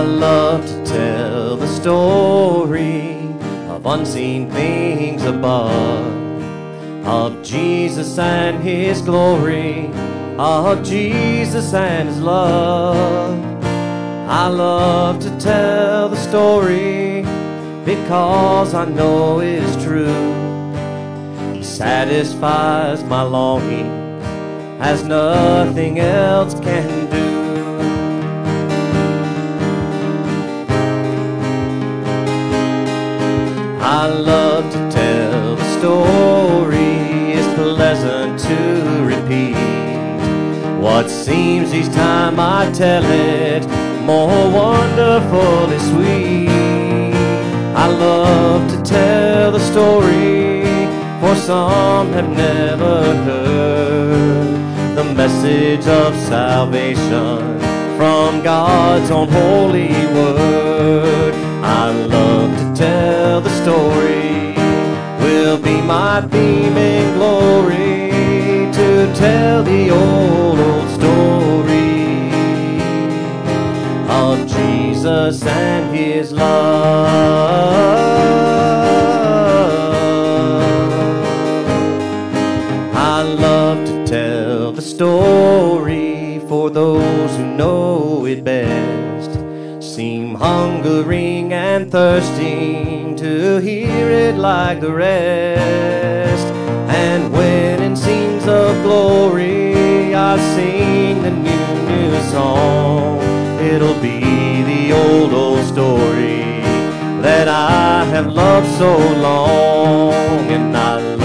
I love to tell the story of unseen things above, of Jesus and His glory, of Jesus and His love. I love to tell the story because I know it's true. He satisfies my longing as nothing else can do. I love to tell the story, it's pleasant to repeat. What seems each time I tell it more wonderfully sweet. I love to tell the story, for some have never heard the message of salvation from God's own holy word. The story, will be my theme in glory to tell the old, old story of Jesus and his love. I love to tell the story for those who know it best. Seem hungering and thirsting to hear it like the rest. And when in scenes of glory I sing the new, new song, it'll be the old, old story that I have loved so long. And I